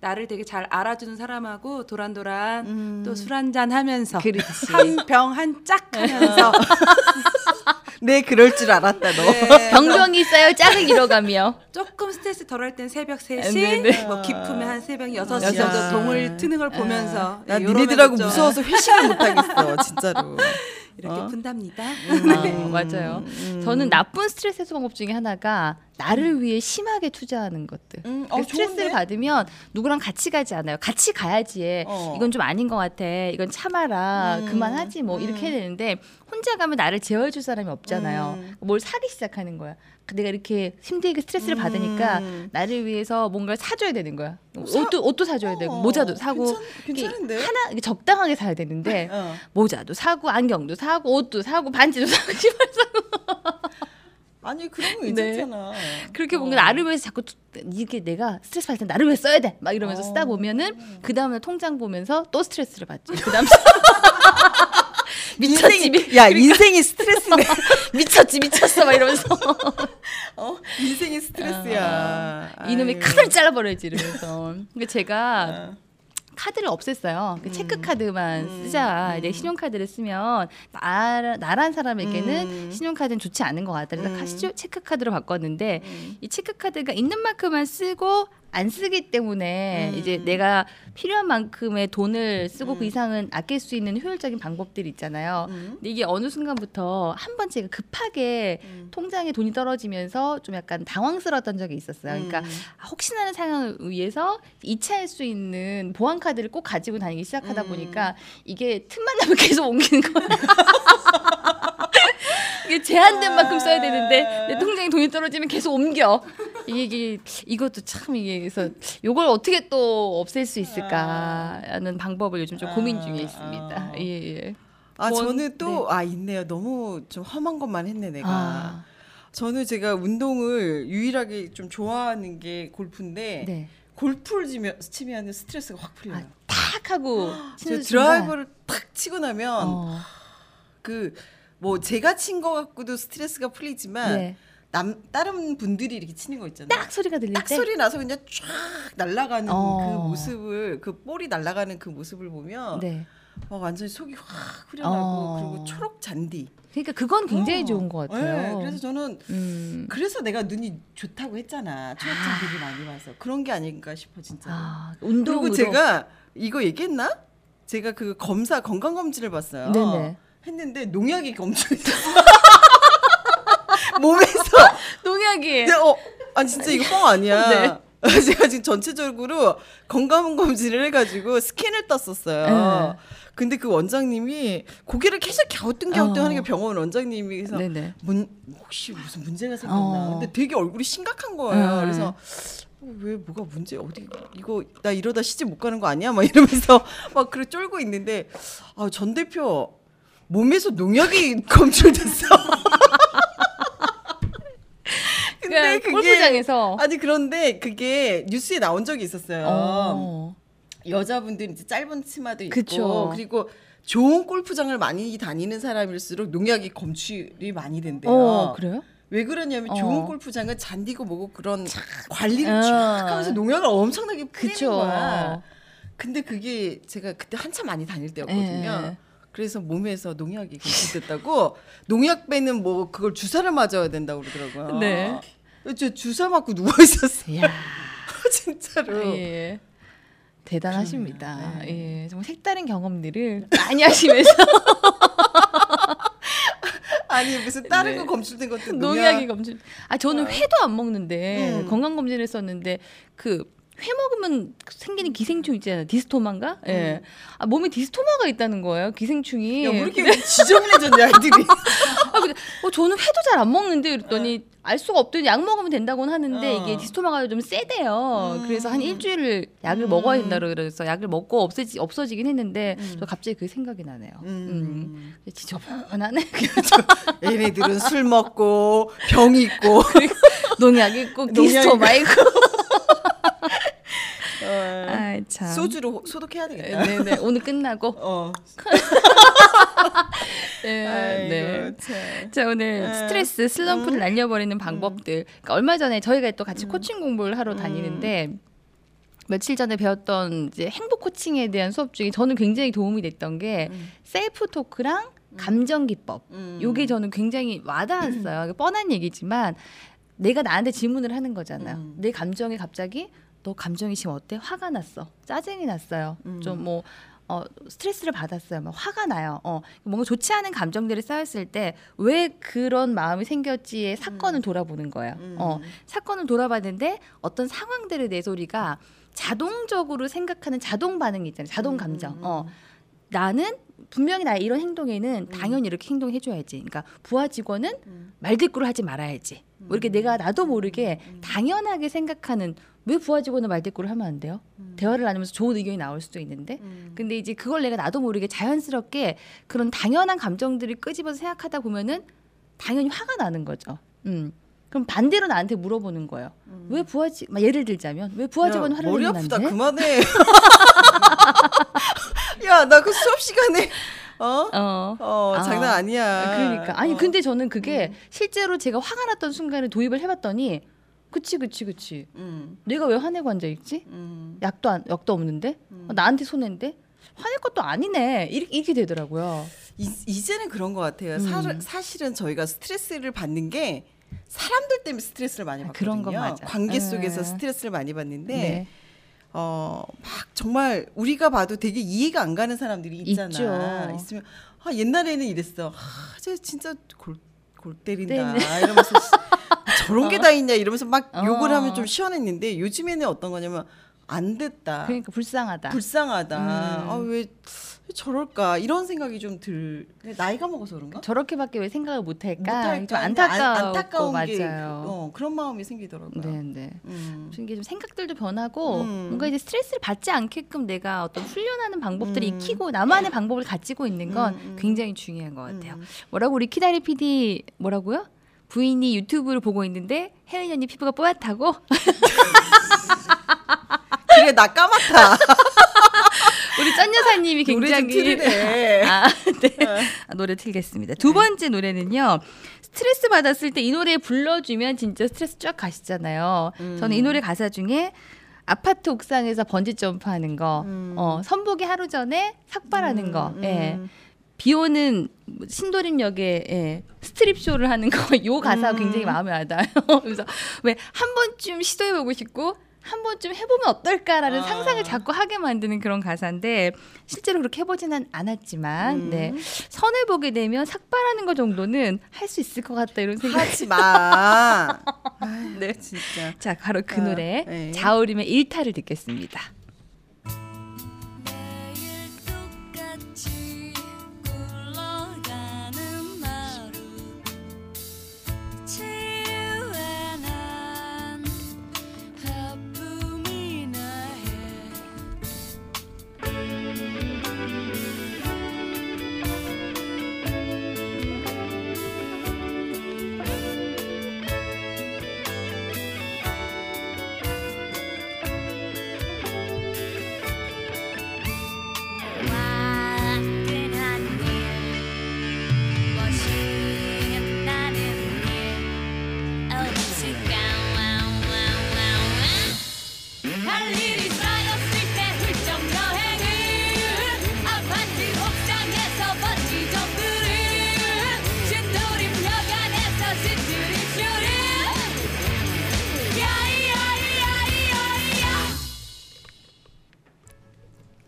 나를 되게 잘 알아주는 사람하고 도란도란 음. 또술 한잔 하면서. 한 병 한 짝 하면서 네 그럴 줄 알았다 너. 네, 병병이 쌓여 짝을 잃어가며 조금 스트레스 덜 할 땐 새벽 3시 네 네. 뭐 기쁘면 한 새벽 6시 여섯 정도 시. 동을 트는 걸 보면서 나 예, 요러면서 니네들하고 좀 무서워서 회식을 못 하겠어 진짜로. 이렇게 어? 푼답니다. 어, 맞아요. 음. 저는 나쁜 스트레스 해소 방법 중에 하나가 나를 위해 심하게 투자하는 것들. 음, 그 어, 스트레스를 좋은데? 받으면 누구랑 같이 가지 않아요. 같이 가야지. 어. 이건 좀 아닌 것 같아. 이건 참아라. 음, 그만하지 뭐 이렇게 해야 되는데 혼자 가면 나를 재워줄 사람이 없잖아요. 음. 뭘 사기 시작하는 거야. 내가 이렇게 힘들게 스트레스를 음. 받으니까 나를 위해서 뭔가를 사줘야 되는 거야. 사- 옷도 옷도 사줘야 되고 어, 모자도 사고 괜찮? 하나 적당하게 사야 되는데 어. 모자도 사고 안경도 사고 옷도 사고 반지도 사고 신발 사고 아니 그런 거 네. 괜찮잖아. 그렇게 어. 뭔가 나를 위해서 자꾸 투- 이게 내가 스트레스 받을 때 나를 위해 써야 돼 막 이러면서 어. 쓰다 보면은 그 다음에 통장 보면서 또 스트레스를 받지 그 다음 미쳤지 인생이 미, 야 인생이 스트레스네. 미쳤지 미쳤어 막 이러면서 어 인생이 스트레스야. 이놈의 아유. 칼을 잘라버려야지 이러면서 근데 제가 어. 카드를 없앴어요. 그 체크 음. 카드만 음. 쓰자. 음. 이제 신용카드를 쓰면 나, 나란 사람에게는 음. 신용카드는 좋지 않은 것 같다. 그래서 음. 카- 시- 체크 카드로 바꿨는데 음. 이 체크 카드가 있는 만큼만 쓰고 안 쓰기 때문에 음. 이제 내가 필요한 만큼의 돈을 쓰고 그 음. 이상은 아낄 수 있는 효율적인 방법들이 있잖아요. 음. 근데 이게 어느 순간부터 한 번 제가 급하게 음. 통장에 돈이 떨어지면서 좀 약간 당황스러웠던 적이 있었어요. 그러니까 음. 아, 혹시나는 상황을 위해서 이체할 수 있는 보안 카드를 꼭 가지고 다니기 시작하다 음. 보니까 이게 틈만 나면 계속 옮기는 거예요. 이게 제한된 만큼 써야 되는데 내 통장에 돈이 떨어지면 계속 옮겨. 이게, 이것도 참 이게 그래서 이걸 어떻게 또 없앨 수 있을까라는 방법을 요즘 좀 고민 중에 있습니다. 아. 예, 예. 아 원- 저는 또아 있네요. 너무 좀 험한 것만 했네 내가. 아, 저는 제가 운동을 유일하게 좀 좋아하는 게 골프인데 네. 골프를 치면 치면 스트레스가 확 풀려요. 아, 탁 하고 드라이버를 탁 치고 나면 어, 그 뭐 제가 친 거 갖고도 스트레스가 풀리지만 네. 남 다른 분들이 이렇게 치는 거 있잖아요. 딱 소리가 들릴 딱 때 소리 나서 그냥 쫙 날아가는 어. 그 모습을 그 볼이 날아가는 그 모습을 보면 네. 막 완전히 속이 확 후련하고 어. 그리고 초록 잔디. 그러니까 그건 굉장히 어. 좋은 것 같아요. 네, 그래서 저는 음. 그래서 내가 눈이 좋다고 했잖아. 초록 잔디를 많이 봐서 그런 게 아닌가 싶어 진짜. 아, 운동으로 그리고 제가 이거 얘기했나? 제가 그 검사 건강 검진을 봤어요. 네네. 했는데 농약이 엄청 있었어. 몸에서 농약이 근데 어, 아니 진짜 이거 뻥 아니야. 네. 제가 지금 전체적으로 건강 검진을 해가지고 스캔을 떴었어요. 네. 근데 그 원장님이 고개를 계속 갸우뚱갸우뚱 어. 하는 게 병원 원장님이 그래서 네네. 문, 혹시 무슨 문제가 생겼나. 어. 근데 되게 얼굴이 심각한 거예요. 네. 그래서 어, 왜 뭐가 문제 어디 이거 나 이러다 시집 못 가는 거 아니야? 막 이러면서 막 그래 쫄고 있는데 아, 전 대표 몸에서 농약이 검출됐어. 근데 그게 골프장에서 아니 그런데 그게 뉴스에 나온 적이 있었어요. 어. 여자분들 이제 짧은 치마도 입고 그쵸. 그리고 좋은 골프장을 많이 다니는 사람일수록 농약이 검출이 많이 된대요. 어, 그래요? 왜 그러냐면 어. 좋은 골프장은 잔디고 뭐고 그런 관리를 어. 쫙 하면서 농약을 엄청나게 뿌리는. 거야. 근데 그게 제가 그때 한참 많이 다닐 때였거든요. 예. 그래서 몸에서 농약이 검출됐다고 농약 빼는 뭐 그걸 주사를 맞아야 된다고 그러더라고요. 네. 저 주사 맞고 누워 있었어요. 진짜로. 예. 대단하십니다. 그러네요. 네. 예. 정말 색다른 경험들을 많이 하시면서 아니 무슨 다른 네. 거 검출된 것도 농약이 농약. 검진. 아 저는 회도 안 먹는데 음. 건강 검진을 했었는데 그 회 먹으면 생기는 기생충 있잖아요. 디스토마인가? 예. 아, 몸에 디스토마가 있다는 거예요. 기생충이. 야, 왜 이렇게 지저분해졌냐, 아이들이. 아, 근데 어, 저는 회도 잘 안 먹는데 그랬더니 알 수가 없더니 약 먹으면 된다고는 하는데 어. 이게 디스토마가 좀 세대요. 음. 그래서 한 일주일을 약을 음. 먹어야 된다 그래서 약을 먹고 없어지 없어지긴 했는데 음. 저 갑자기 그게 생각이 나네요. 음. 음. 지저분하네. 얘네들은 술 먹고, 병 있고. 농약 있고 디스토마 있고. 어, 아 참. 소주로 소독해야 되겠다. 네네 오늘 끝나고. 어. 네. 아이고, 네. 참. 자 오늘 네. 스트레스 슬럼프를 날려버리는 방법들. 그러니까 얼마 전에 저희가 또 같이 음. 코칭 공부를 하러 다니는데 며칠 전에 배웠던 이제 행복 코칭에 대한 수업 중에 저는 굉장히 도움이 됐던 게 음. self talk랑 감정 기법. 음. 요게 저는 굉장히 와닿았어요. 이게 뻔한 얘기지만 내가 나한테 질문을 하는 거잖아요. 음. 내 감정이 갑자기 너 감정이 지금 어때? 화가 났어. 짜증이 났어요. 음. 좀뭐 어, 스트레스를 받았어요. 막 화가 나요. 어, 뭔가 좋지 않은 감정들이 쌓였을 때 왜 그런 마음이 생겼지의 사건을 돌아보는 거예요. 음. 어, 사건을 돌아봤는데 어떤 상황들의 내 소리가 자동적으로 생각하는 자동 반응이 있잖아요. 자동 감정. 음. 어, 나는 분명히 나 이런 행동에는 당연히 이렇게 행동해줘야지. 그러니까 부하 직원은 음. 말대꾸를 하지 말아야지. 뭐 이렇게 내가 나도 모르게 당연하게 생각하는 왜 부하 직원은 말대꾸를 하면 안 돼요? 대화를 나누면서 좋은 의견이 나올 수도 있는데. 음. 근데 이제 그걸 내가 나도 모르게 자연스럽게 그런 당연한 감정들을 끄집어서 생각하다 보면은 당연히 화가 나는 거죠. 음. 그럼 반대로 나한테 물어보는 거예요. 왜 부하 직막 예를 들자면 왜 부하 직원 야, 화를 머리 내면 안 아프다 돼? 그만해. 야 나 그 수업 시간에 어? 어. 어 아, 장난 아니야. 그러니까 아니 어. 근데 저는 그게 실제로 제가 화가 났던 순간에 도입을 해 봤더니 그치 그치 그치 음, 내가 왜 화내고 앉아 있지? 음. 약도 안, 약도 없는데 어, 나한테 손해인데 화낼 것도 아니네 이렇게, 이렇게 되더라고요. 이, 이제는 그런 것 같아요. 음. 사, 사실은 저희가 스트레스를 받는 게 사람들 때문에 스트레스를 많이 아, 받거든요. 맞아. 관계 속에서 네. 스트레스를 많이 받는데 네. 어, 막 정말 우리가 봐도 되게 이해가 안 가는 사람들이 있잖아. 있죠. 있으면 아, 옛날에는 이랬어. 아, 쟤 진짜 골, 골 때린다. 네, 이러면서 저런 게 다 있냐 이러면서 막 어. 욕을 하면 좀 시원했는데 요즘에는 어떤 거냐면 안 됐다. 그러니까 불쌍하다. 불쌍하다. 음. 아, 왜 저럴까? 이런 생각이 좀 들. 나이가 먹어서 그런가? 저렇게밖에 왜 생각을 못할까? 좀 안-. 안타까운 게 맞아요. 어, 그런 마음이 생기더라고요. 네, 네. 음. 이게 좀 생각들도 변하고 음. 뭔가 이제 스트레스를 받지 않게끔 내가 어떤 훈련하는 방법들을 음. 익히고 나만의 방법을 가지고 있는 건 음, 음. 굉장히 중요한 것 같아요. 음. 뭐라고 우리 키다리 PD 뭐라고요? 부인이 유튜브를 보고 있는데 혜은이 언니 피부가 뽀얗다고 그래 나 까맣다. 우리 쩐 여사님이 노래 좀 굉장히 틀으래. 아, 네. 아, 노래 틀겠습니다. 두 번째 노래는요. 스트레스 받았을 때 이 노래 불러주면 진짜 스트레스 쫙 가시잖아요. 저는 이 노래 가사 중에 아파트 옥상에서 번지 점프하는 거, 어, 선보기 하루 전에 삭발하는 거, 예. 비 오는 신도림역에 예, 스트립 쇼를 하는 거, 요 가사 가 굉장히 마음에 와닿아요. 그래서 왜 한 번쯤 시도해 보고 싶고 한 번쯤 해보면 어떨까라는 아. 상상을 자꾸 하게 만드는 그런 가사인데 실제로 그렇게 해보지는 않았지만 음. 네 선을 보게 되면 삭발하는 거 정도는 할 수 있을 것 같다 이런 생각. 하지 마. 네. 진짜. 자 바로 그 아, 노래 네. 자우림의 일탈을 듣겠습니다.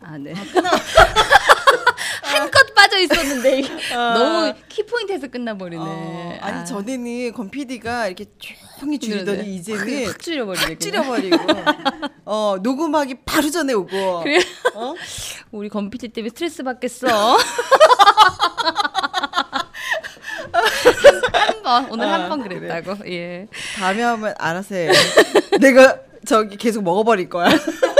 아 네. 한껏 빠져 있었는데 너무 키 포인트에서 끝나버리네. 어, 아니 아. 전에는 권 PD가 이렇게 조용히 줄이더니 네네. 이제는 확 줄여버리네. 확 줄여버리고 어 녹음하기 바로 전에 오고 그래요? 어? 우리 건피디 때문에 스트레스 받겠어. 한번 오늘 한 아, 번 그랬다고. 예. 다음에 하면 알아서 해. 내가 저기 계속 먹어버릴 거야.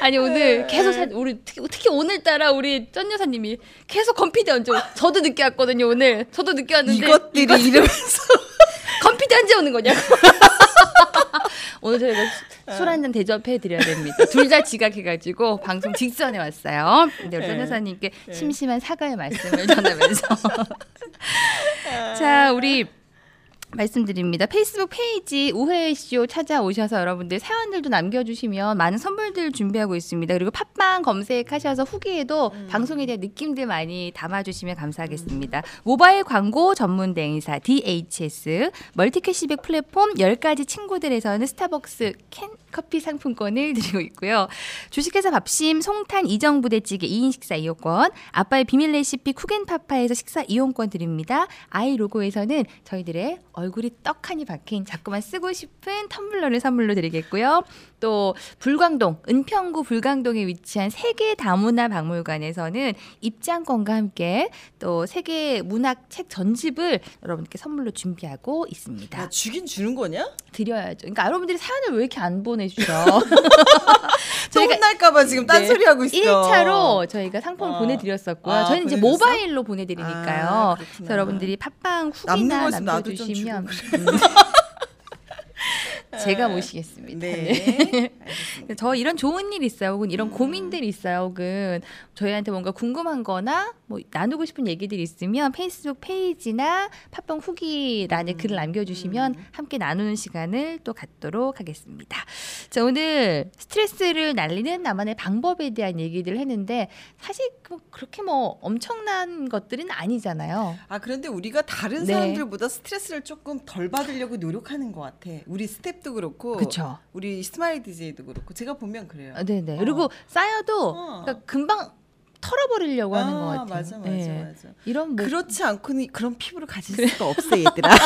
아니 네. 오늘 계속 사, 우리 특히, 특히 오늘따라 우리 쩐 여사님이 계속 건피디 언제 오- 저도 늦게 왔거든요 오늘. 저도 늦게 왔는데 이것들이 이러면서. 건피디 언제 오는 거냐고. 오늘 저희가 술 한 잔 대접해 드려야 됩니다. 둘 다 지각해가지고 방송 직전에 왔어요. 근데 우리 쩐 네. 여사님께 심심한 사과의 말씀을 전하면서. 자 우리 말씀드립니다. 페이스북 페이지 우혜혜쇼 찾아오셔서 여러분들 사연들도 남겨주시면 많은 선물들 준비하고 있습니다. 그리고 팟빵 검색하셔서 후기에도 방송에 대한 느낌들 많이 담아주시면 감사하겠습니다. 모바일 광고 전문 대행사 DHS 멀티캐시백 플랫폼 10가지 친구들에서는 스타벅스 캔 커피 상품권을 드리고 있고요. 주식회사 밥심 송탄 이정 부대찌개 2인 식사 이용권, 아빠의 비밀 레시피 쿠겐파파에서 식사 이용권 드립니다. 아이 로고에서는 저희들의 얼굴이 떡하니 박힌 자꾸만 쓰고 싶은 텀블러를 선물로 드리겠고요. 또 불광동 은평구 불광동에 위치한 세계 다문화 박물관에서는 입장권과 함께 또 세계 문학 책 전집을 여러분께 선물로 준비하고 있습니다. 야 주긴 주는 거냐? 드려야죠. 그러니까 여러분들이 사연을 왜 이렇게 안 보내주셔? 또 혼날까봐 지금 딴소리 하고 있어. 1차로 저희가 상품을 어. 보내드렸었고요. 아, 저희는 이제 보내줬어? 모바일로 보내드리니까요. 아, 여러분들이 팟빵 후기나 남겨주시면 음. 제가 모시겠습니다. 네. 저 이런 좋은 일 있어요. 혹은 음. 이런 고민들 있어요. 혹은 저희한테 뭔가 궁금한 거나 뭐 나누고 싶은 얘기들이 있으면 페이스북 페이지나 팟빵 후기란에 음. 글을 남겨주시면 함께 나누는 시간을 또 갖도록 하겠습니다. 자, 오늘 스트레스를 날리는 나만의 방법에 대한 얘기를 했는데 사실 그- 그렇게 뭐 엄청난 것들은 아니잖아요. 아 그런데 우리가 다른 네. 사람들보다 스트레스를 조금 덜 받으려고 노력하는 것 같아. 우리 스태프도 그렇고, 그렇죠. 우리 스마일 DJ도 그렇고, 제가 보면 그래요. 아, 네네. 어. 그리고 쌓여도 어. 그러니까 금방 털어버리려고 하는 것 아, 같아요. 맞아, 맞아, 예. 맞아. 이런 뭐 그렇지 않고는 그런 피부를 가질 수가 없어 얘들아.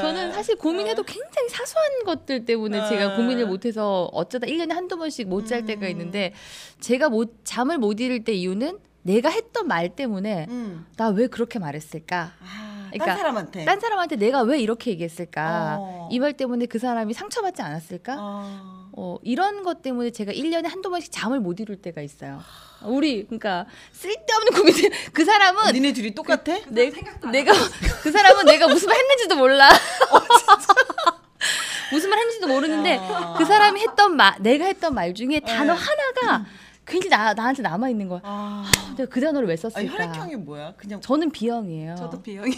저는 사실 고민해도 굉장히 사소한 것들 때문에 제가 어. 고민을 못해서 어쩌다 1년에 한두 번씩 못 잘 때가 음. 있는데 제가 못 잠을 못 이룰 때 이유는 내가 했던 말 때문에 음. 나왜 그렇게 말했을까? 아, 그러니까 딴 사람한테. 딴 사람한테 내가 왜 이렇게 얘기했을까? 어. 이말 때문에 그 사람이 상처받지 않았을까? 어. 어, 이런 것 때문에 제가 1년에 한두 번씩 잠을 못 이룰 때가 있어요. 우리 그러니까 쓸데없는 고민들 그 사람은 니네 둘이 똑같아? 내, 내가 그 사람은 내가 무슨 말 했는지도 몰라. 무슨 말 했는지도 모르는데 아. 그 사람이 했던 말, 내가 했던 말 중에 단어 하나가 굉장히 나, 나한테 남아 있는 거야. 아, 내가 그 단어를 왜 썼을까? 혈액형이 뭐야? 그냥 저는 B형이에요. 저도 비형이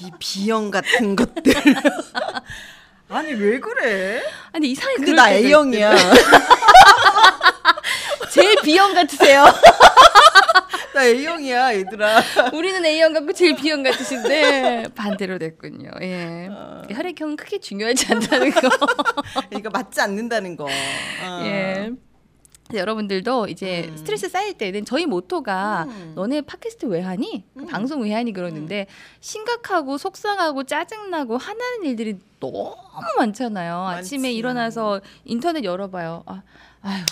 이 비형 같은 것들. 아니 왜 그래? 아니 이상하게 근데 나 A형이야. 제일 B형 같으세요. 나 A형이야 얘들아. 우리는 A형 같고 제일 B형 같으신데 반대로 됐군요. 예. 어. 혈액형은 크게 중요하지 않다는 거. 이거 맞지 않는다는 거. 어. 예. 여러분들도 이제 음. 스트레스 쌓일 때는 저희 모토가 음. 너네 팟캐스트 왜 하니? 음. 방송 왜 하니? 그러는데 심각하고 속상하고 짜증나고 화나는 일들이 너무 많잖아요. 아침에 많지. 일어나서 인터넷 열어봐요. 아, 아유.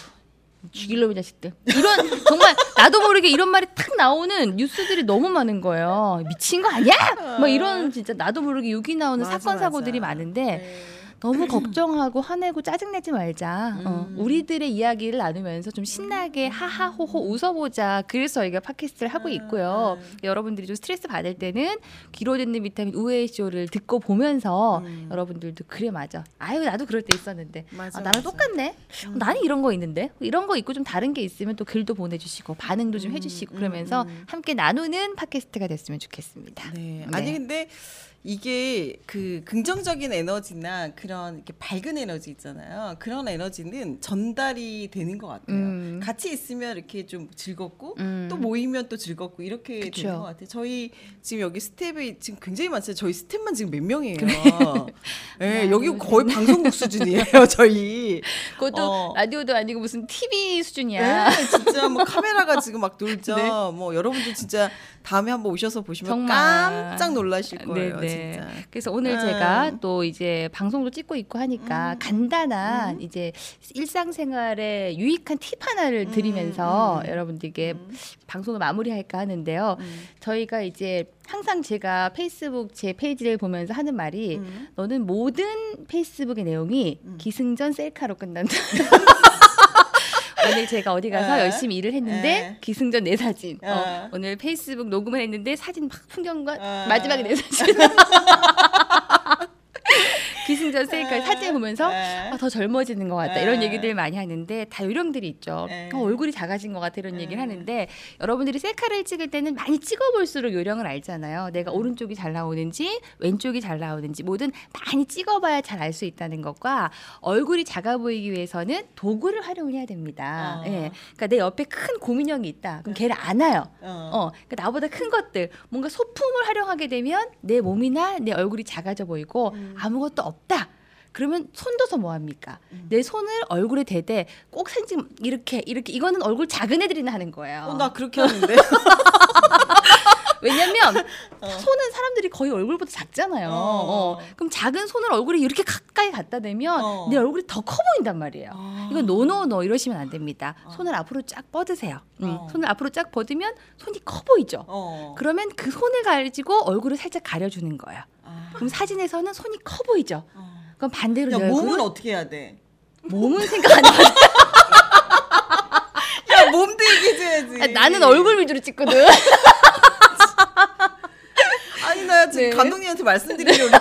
죽일놈의 자식들. 이런 정말 나도 모르게 이런 말이 탁 나오는 뉴스들이 너무 많은 거예요. 미친 거 아니야? 뭐 이런 진짜 나도 모르게 욕이 나오는 맞아, 사건 사고들이 맞아. 많은데 네. 너무 걱정하고 화내고 짜증내지 말자. 어, 음. 우리들의 이야기를 나누면서 좀 신나게 하하호호 웃어보자. 그래서 저희가 팟캐스트를 하고 있고요. 음. 여러분들이 좀 스트레스 받을 때는 귀로 듣는 비타민 우에이 쇼를 듣고 보면서 음. 여러분들도 그래 맞아. 아유 나도 그럴 때 있었는데 맞아, 아, 나랑 맞아. 똑같네. 어, 나는 이런 거 있는데 이런 거 있고 좀 다른 게 있으면 또 글도 보내주시고 반응도 좀 음, 해주시고 음, 그러면서 음. 함께 나누는 팟캐스트가 됐으면 좋겠습니다. 네. 아니 근데 이게 그 긍정적인 에너지나 그런 이렇게 밝은 에너지 있잖아요. 그런 에너지는 전달이 되는 것 같아요. 음. 같이 있으면 이렇게 좀 즐겁고 음. 또 모이면 또 즐겁고 이렇게 그쵸. 되는 것 같아요. 저희 지금 여기 스태프가 지금 굉장히 많잖아요. 저희 스태프만 지금 몇 명이에요. 네, 여기 거의 방송국 수준이에요. 저희. 그것도 어. 라디오도 아니고 무슨 TV 수준이야. 네, 진짜 뭐 카메라가 지금 막 놀죠. 네. 뭐 여러분들 진짜 다음에 한번 오셔서 보시면 정말. 깜짝 놀라실 거예요, 네 네. 진짜. 그래서 오늘 음. 제가 또 이제 방송도 찍고 있고 하니까 음. 간단한 이제 일상생활에 유익한 팁 하나를 음, 드리면서 음. 여러분들께 음. 방송을 마무리할까 하는데요. 음. 저희가 이제 항상 제가 페이스북 제 페이지를 보면서 하는 말이 음. 너는 모든 페이스북의 내용이 음. 기승전 셀카로 끝난다. 오늘 제가 어디 가서 에? 열심히 일을 했는데 에? 기승전 내 사진. 어, 에? 오늘 페이스북 녹음을 했는데 사진 막 풍경과 에? 마지막에 내 사진. 기승전 셀카 사진 보면서 에? 아, 더 젊어지는 것 같다 에? 이런 얘기들 많이 하는데 다 요령들이 있죠. 에? 어, 얼굴이 작아진 것 같아 이런 에? 얘기를 하는데 여러분들이 셀카를 찍을 때는 많이 찍어볼수록 요령을 알잖아요. 내가 음. 오른쪽이 잘 나오는지 왼쪽이 잘 나오는지 뭐든 많이 찍어봐야 잘 알 수 있다는 것과 얼굴이 작아 보이기 위해서는 도구를 활용을 해야 됩니다. 어. 예, 그러니까 내 옆에 큰 고민형이 있다. 그럼 걔를 안아요. 어. 어, 그러니까 나보다 큰 것들, 뭔가 소품을 활용하게 되면 내 몸이나 내 얼굴이 작아져 보이고 음. 아무것도 없 다. 그러면 손둬서 뭐 합니까? 음. 내 손을 얼굴에 대되 꼭 찍- 이렇게 이렇게 이거는 얼굴 작은 애들이나 하는 거예요. 어, 나 그렇게 하는데. 왜냐면 손은 사람들이 거의 얼굴보다 작잖아요. 어. 어. 그럼 작은 손을 얼굴에 이렇게 가까이 갖다 대면 어. 내 얼굴이 더 커 보인단 말이에요. 아. 이건 no no no 이러시면 안 됩니다. 손을 앞으로 쫙 뻗으세요. 음, 어. 손을 앞으로 쫙 뻗으면 손이 커 보이죠. 어. 그러면 그 손을 가지고 얼굴을 살짝 가려주는 거예요. 아. 그럼 사진에서는 손이 커 보이죠. 어. 그럼 반대로 야, 내 몸은 어떻게 해야 돼? 몸은 생각 안 해. 야, 몸도 얘기해줘야지. 나는 얼굴 위주로 찍거든. 아니, 나 내가 지금 네. 감독님한테 말씀드리려고.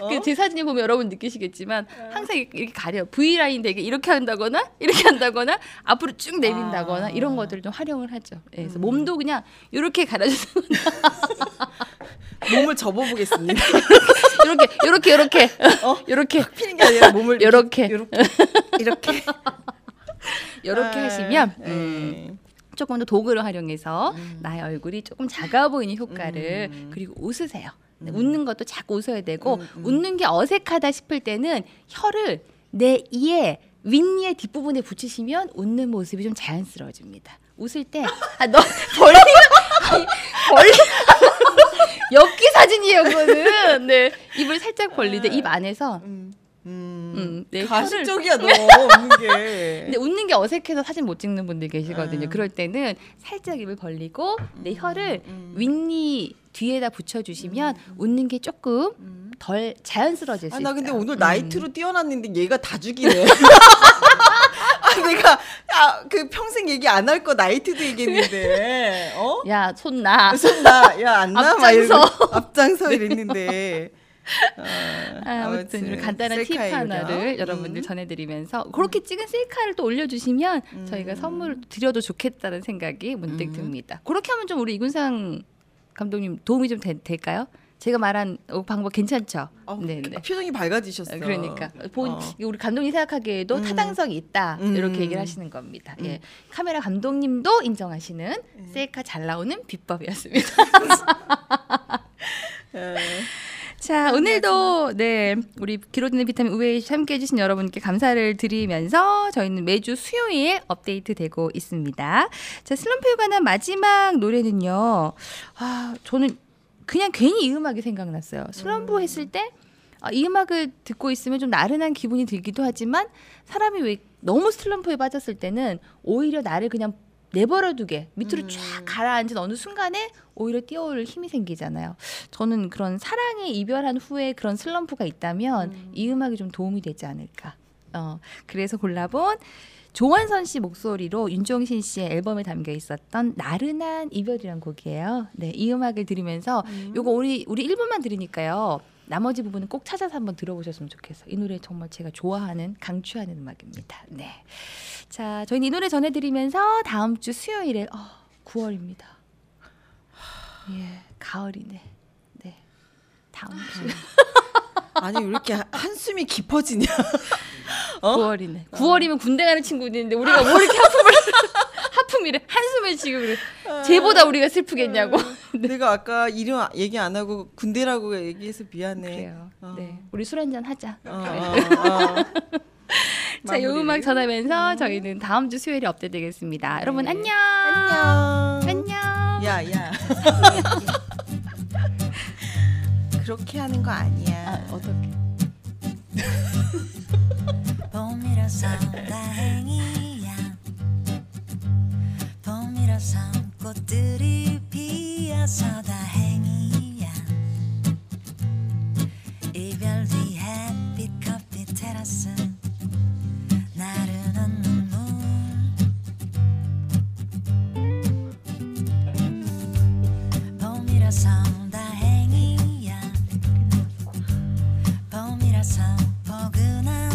어? 그제 사진을 보면 여러분 느끼시겠지만 항상 이렇게 가려 V 라인 되게 이렇게 한다거나 이렇게 한다거나 앞으로 쭉 내민다거나 아. 음. 이런 것들을 좀 활용을 하죠. 예, 그래서 몸도 그냥 이렇게 가려줘서 몸을 접어보겠습니다. 이렇게 이렇게 이렇게 어? 이렇게 피는 게 아니라 몸을. 이렇게 이렇게 이렇게 아, 하시면 네. 음, 조금 더 도구를 활용해서 나의 얼굴이 조금 작아 보이는 효과를 음. 그리고 웃으세요. 네, 웃는 것도 자꾸 웃어야 되고 음, 음. 웃는 게 어색하다 싶을 때는 혀를 내 이에 윗니의 뒷부분에 붙이시면 웃는 모습이 좀 자연스러워집니다. 웃을 때 아 너 벌리 벌리 엽기 사진이에요 그거는 네 입을 살짝 벌리되 입 안에서 음, 음, 음, 내 혀를 가식적이야 너 없는 게. 근데 웃는 게 어색해서 사진 못 찍는 분들 계시거든요. 음. 그럴 때는 살짝 입을 벌리고 내 혀를 음. 윗니 뒤에다 붙여주시면 웃는 게 조금 음. 덜 자연스러워질 수 아, 있어요. 나 근데 오늘 음. 나이트로 뛰어났는데 얘가 다 죽이네. 아, 내가 아, 그 평생 얘기 안 할 거 나이트도 얘기했는데, 어? 야 손나. 손나, 야, 안 나? 막 이러고 앞장서. 앞장서 이랬는데. 어, 아, 아무튼 우리 간단한 팁 하나를 얘기죠. 여러분들 음. 전해드리면서 그렇게 찍은 셀카를 또 올려주시면 음. 저희가 선물 드려도 좋겠다는 생각이 문득 음. 듭니다. 그렇게 하면 좀 우리 이군상 감독님 도움이 좀 되- 될까요? 제가 말한 어, 방법 괜찮죠? 어, 네네. 표정이 밝아지셨어. 그러니까 본 어. 우리 감독님 생각하기에도 음. 타당성이 있다 음. 이렇게 얘기를 하시는 겁니다. 음. 예, 카메라 감독님도 인정하시는 셀카 잘 나오는 비법이었습니다. 예. 자 오늘도 네 우리 기로드는 비타민 우에 함께 해 주신 여러분께 감사를 드리면서 저희는 매주 수요일 업데이트되고 있습니다. 자 슬럼프에 관한 마지막 노래는요. 아 저는 그냥 괜히 이 음악이 생각났어요. 슬럼프 했을 때. 아, 이 음악을 듣고 있으면 좀 나른한 기분이 들기도 하지만 사람이 왜 너무 슬럼프에 빠졌을 때는 오히려 나를 그냥 내버려두게 밑으로 음. 쫙 가라앉은 어느 순간에 오히려 뛰어올 힘이 생기잖아요. 저는 그런 사랑에 이별한 후에 그런 슬럼프가 있다면 이 음악이 좀 도움이 되지 않을까. 어, 그래서 골라본 조원선 씨 목소리로 윤종신 씨의 앨범에 담겨 있었던 나른한 이별이란 곡이에요. 네, 이 음악을 들으면서 요거 우리 우리 1분만 들으니까요. 나머지 부분은 꼭 찾아서 한번 들어보셨으면 좋겠어요. 이 노래 정말 제가 좋아하는 강추하는 음악입니다. 네. 자, 저희는 이 노래 전해드리면서 다음 주 수요일에 어, 9월입니다. 예, 가을이네. 네. 다음 주 아니 왜 이렇게 한숨이 깊어지냐? 어? 9월이네. 9월이면 군대 가는 친구도 있는데 우리가 뭐 이렇게 하품을 하품이래. 한숨을 지금 그래. 쟤보다 우리가 슬프겠냐고. 내가 아까 이름 얘기 안 하고 군대라고 얘기해서 미안해. 그래요. 어. 네. 우리 술 한잔 하자. 어, 어, 어. 자, 요. 음악 전하면서 저희는 다음 주 수요일에 업데이트되겠습니다. 여러분 안녕. 안녕. 안녕. 야, 야. 그렇게 하는 거 아니야. 아, 어떻게? 봄이라서 다행이야 봄이라서 꽃들이 피어서 다행이야 이별 뒤 햇빛 커피 테라스 나른한 눈물 봄이라서 봄이라서 포근한